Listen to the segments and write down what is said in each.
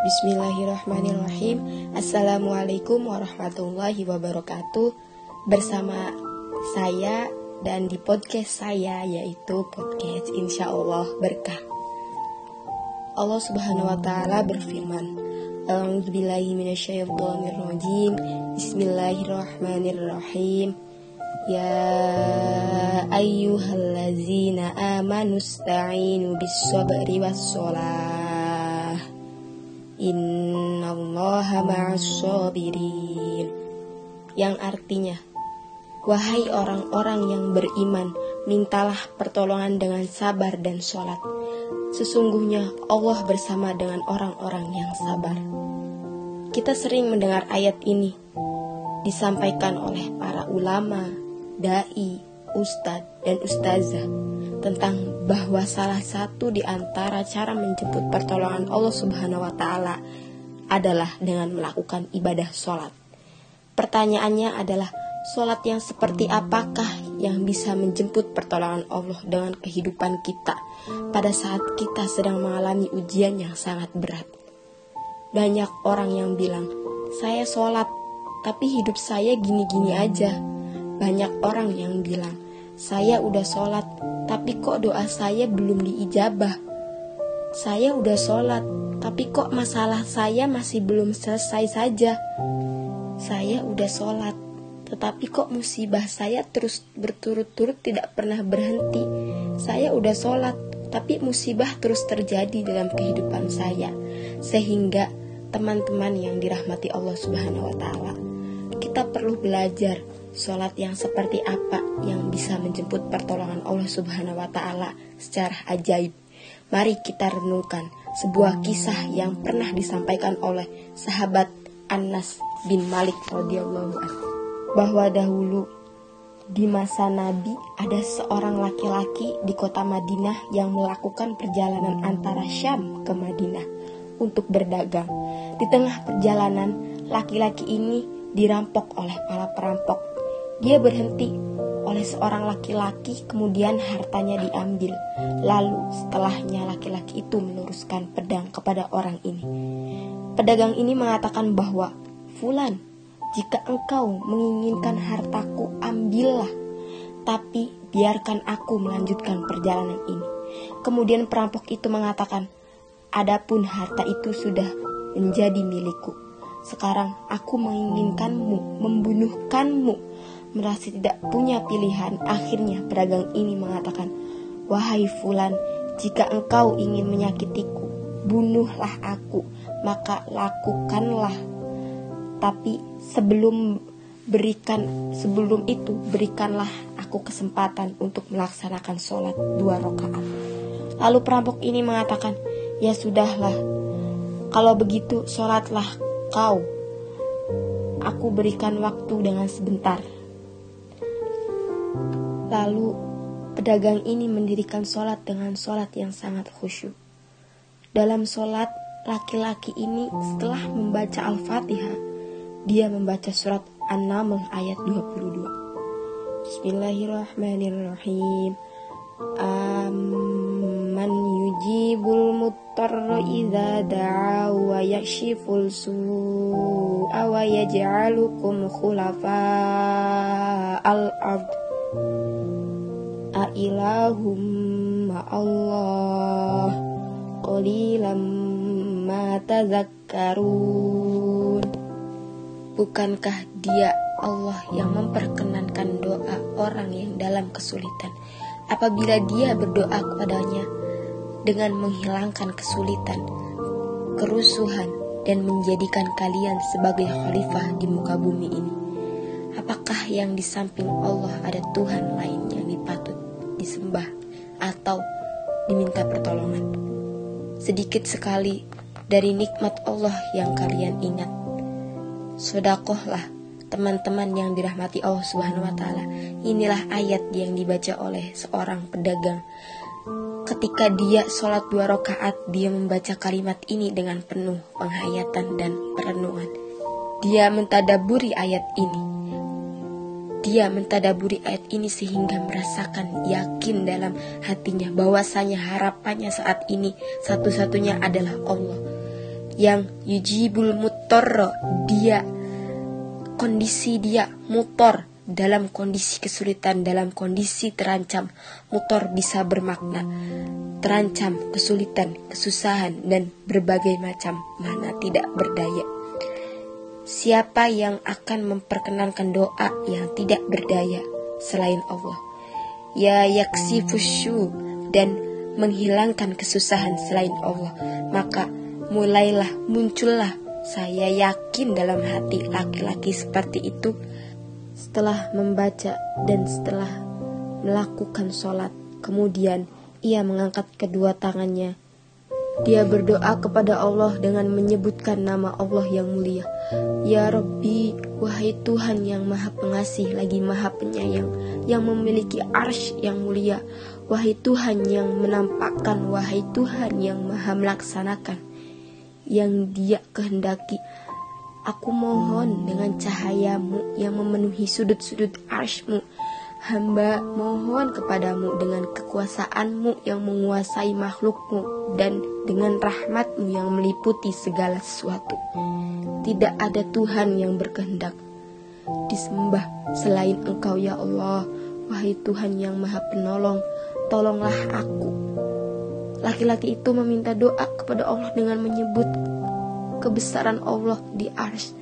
Bismillahirrahmanirrahim. Assalamualaikum warahmatullahi wabarakatuh. Bersama saya dan di podcast saya yaitu podcast Insya Allah Berkah. Allah subhanahu wa ta'ala berfirman A'udzubillahiminasyaitonirrojim Bismillahirrahmanirrahim. Ya ayyuhallazina amanu sta'inu bis sabri was Innallaha ma'as-sabirin Yang artinya Wahai orang-orang yang beriman Mintalah pertolongan dengan sabar dan sholat. Sesungguhnya Allah bersama dengan orang-orang yang sabar. Kita sering mendengar ayat ini Disampaikan oleh para ulama, da'i, ustadz, dan ustazah tentang bahwa salah satu di antara cara menjemput pertolongan Allah Subhanahu wa taala adalah dengan melakukan ibadah sholat. Pertanyaannya adalah sholat yang seperti apakah yang bisa menjemput pertolongan Allah dengan kehidupan kita pada saat kita sedang mengalami ujian yang sangat berat. Banyak orang yang bilang, saya sholat, tapi hidup saya gini-gini aja. Banyak orang yang bilang, saya udah sholat, tapi kok doa saya belum diijabah. Saya udah sholat, tapi kok masalah saya masih belum selesai saja. Saya udah sholat, tetapi kok musibah saya terus berturut-turut tidak pernah berhenti. Saya udah sholat, tapi musibah terus terjadi dalam kehidupan saya. Sehingga teman-teman yang dirahmati Allah Subhanahu wa Ta'ala, kita perlu belajar Sholat yang seperti apa yang bisa menjemput pertolongan Allah Subhanahu wa Ta'ala secara ajaib? Mari kita renungkan sebuah kisah yang pernah disampaikan oleh sahabat Anas bin Malik radhiyallahu anhu bahwa dahulu di masa Nabi ada seorang laki-laki di kota Madinah yang melakukan perjalanan antara Syam ke Madinah untuk berdagang. Di tengah perjalanan, laki-laki ini dirampok oleh para perampok dia berhenti oleh seorang laki-laki, kemudian hartanya diambil. Lalu, setelahnya laki-laki itu meluruskan pedang kepada orang ini. Pedagang ini mengatakan bahwa, "Fulan, jika engkau menginginkan hartaku, ambillah, tapi biarkan aku melanjutkan perjalanan ini." Kemudian perampok itu mengatakan, "Adapun harta itu sudah menjadi milikku. Sekarang aku menginginkanmu, membunuhkanmu." Merasa tidak punya pilihan, akhirnya pedagang ini mengatakan, "Wahai Fulan, jika engkau ingin menyakitiku, bunuhlah aku, maka lakukanlah. Tapi sebelum berikan sebelum itu berikanlah aku kesempatan untuk melaksanakan sholat dua rakaat." Lalu perampok ini mengatakan, "Ya sudahlah, kalau begitu sholatlah kau." Aku berikan waktu dengan sebentar. Lalu pedagang ini mendirikan sholat dengan sholat yang sangat khusyuk. Dalam sholat, laki-laki ini setelah membaca Al-Fatihah, dia membaca surat An-Naml ayat 22. Bismillahirrahmanirrahim. Amman yujibul muttarra idza da'a wa yakshiful su'a wa yaj'alukum khulafa al-ard Ailahum Allah Qalilam ma tazakkarun. Bukankah dia Allah yang memperkenankan doa orang yang dalam kesulitan? Apabila dia berdoa kepadanya Dengan menghilangkan kesulitan Kerusuhan dan menjadikan kalian sebagai khalifah di muka bumi ini Apakah yang di samping Allah ada Tuhan lain yang dipatut disembah atau diminta pertolongan? Sedikit sekali dari nikmat Allah yang kalian ingat. Sodakohlah teman-teman yang dirahmati Allah Subhanahu wa taala. Inilah ayat yang dibaca oleh seorang pedagang. Ketika dia sholat dua rakaat, dia membaca kalimat ini dengan penuh penghayatan dan perenungan. Dia mentadaburi ayat ini dia mentadaburi ayat ini sehingga merasakan yakin dalam hatinya bahwasanya harapannya saat ini satu-satunya adalah Allah. yang yujibul mutorro dia kondisi dia mutor dalam kondisi kesulitan dalam kondisi terancam mutor bisa bermakna terancam kesulitan kesusahan dan berbagai macam mana tidak berdaya siapa yang akan memperkenankan doa yang tidak berdaya selain Allah? Ya yaksi fusyu dan menghilangkan kesusahan selain Allah. Maka mulailah muncullah saya yakin dalam hati laki-laki seperti itu. Setelah membaca dan setelah melakukan sholat kemudian ia mengangkat kedua tangannya dia berdoa kepada Allah dengan menyebutkan nama Allah yang mulia. Ya Rabbi, wahai Tuhan yang maha pengasih lagi maha penyayang, yang memiliki arsh yang mulia. Wahai Tuhan yang menampakkan, wahai Tuhan yang maha melaksanakan, yang dia kehendaki. Aku mohon dengan cahayamu yang memenuhi sudut-sudut arshmu Hamba mohon kepadamu dengan kekuasaanmu yang menguasai makhlukmu dan dengan rahmatmu yang meliputi segala sesuatu. Tidak ada Tuhan yang berkehendak disembah selain engkau ya Allah. Wahai Tuhan yang maha penolong, tolonglah aku. Laki-laki itu meminta doa kepada Allah dengan menyebut kebesaran Allah di ars,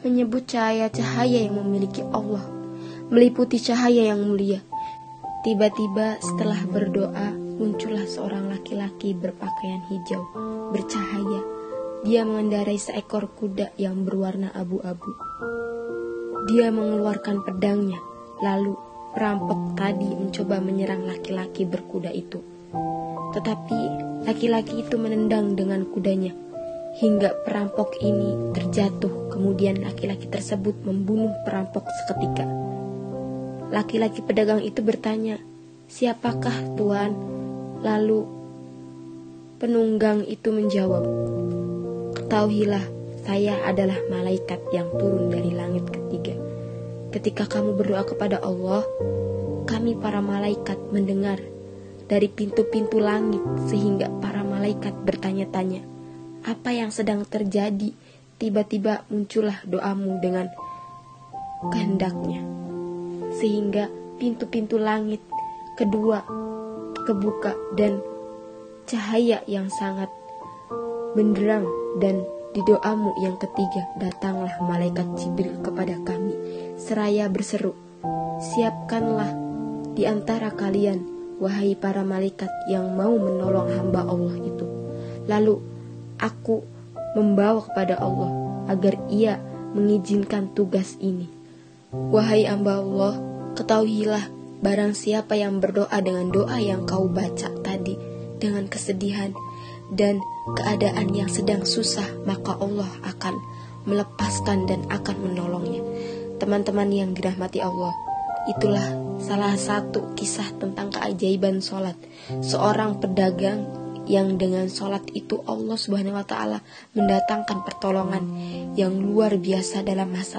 menyebut cahaya-cahaya yang memiliki Allah meliputi cahaya yang mulia. Tiba-tiba setelah berdoa, muncullah seorang laki-laki berpakaian hijau, bercahaya. Dia mengendarai seekor kuda yang berwarna abu-abu. Dia mengeluarkan pedangnya, lalu perampok tadi mencoba menyerang laki-laki berkuda itu. Tetapi laki-laki itu menendang dengan kudanya hingga perampok ini terjatuh. Kemudian laki-laki tersebut membunuh perampok seketika. Laki-laki pedagang itu bertanya, "Siapakah Tuan?" Lalu penunggang itu menjawab, "Ketahuilah, saya adalah malaikat yang turun dari langit ketiga. Ketika kamu berdoa kepada Allah, kami para malaikat mendengar dari pintu-pintu langit sehingga para malaikat bertanya-tanya, apa yang sedang terjadi?" Tiba-tiba muncullah doamu dengan kehendaknya sehingga pintu-pintu langit kedua kebuka dan cahaya yang sangat benderang dan di doamu yang ketiga datanglah malaikat Jibril kepada kami. Seraya berseru siapkanlah di antara kalian wahai para malaikat yang mau menolong hamba Allah itu. Lalu aku membawa kepada Allah agar ia mengizinkan tugas ini. Wahai hamba Allah, ketahuilah barang siapa yang berdoa dengan doa yang kau baca tadi dengan kesedihan dan keadaan yang sedang susah, maka Allah akan melepaskan dan akan menolongnya. Teman-teman yang dirahmati Allah, itulah salah satu kisah tentang keajaiban sholat. Seorang pedagang yang dengan sholat itu Allah Subhanahu wa Ta'ala mendatangkan pertolongan yang luar biasa dalam masalah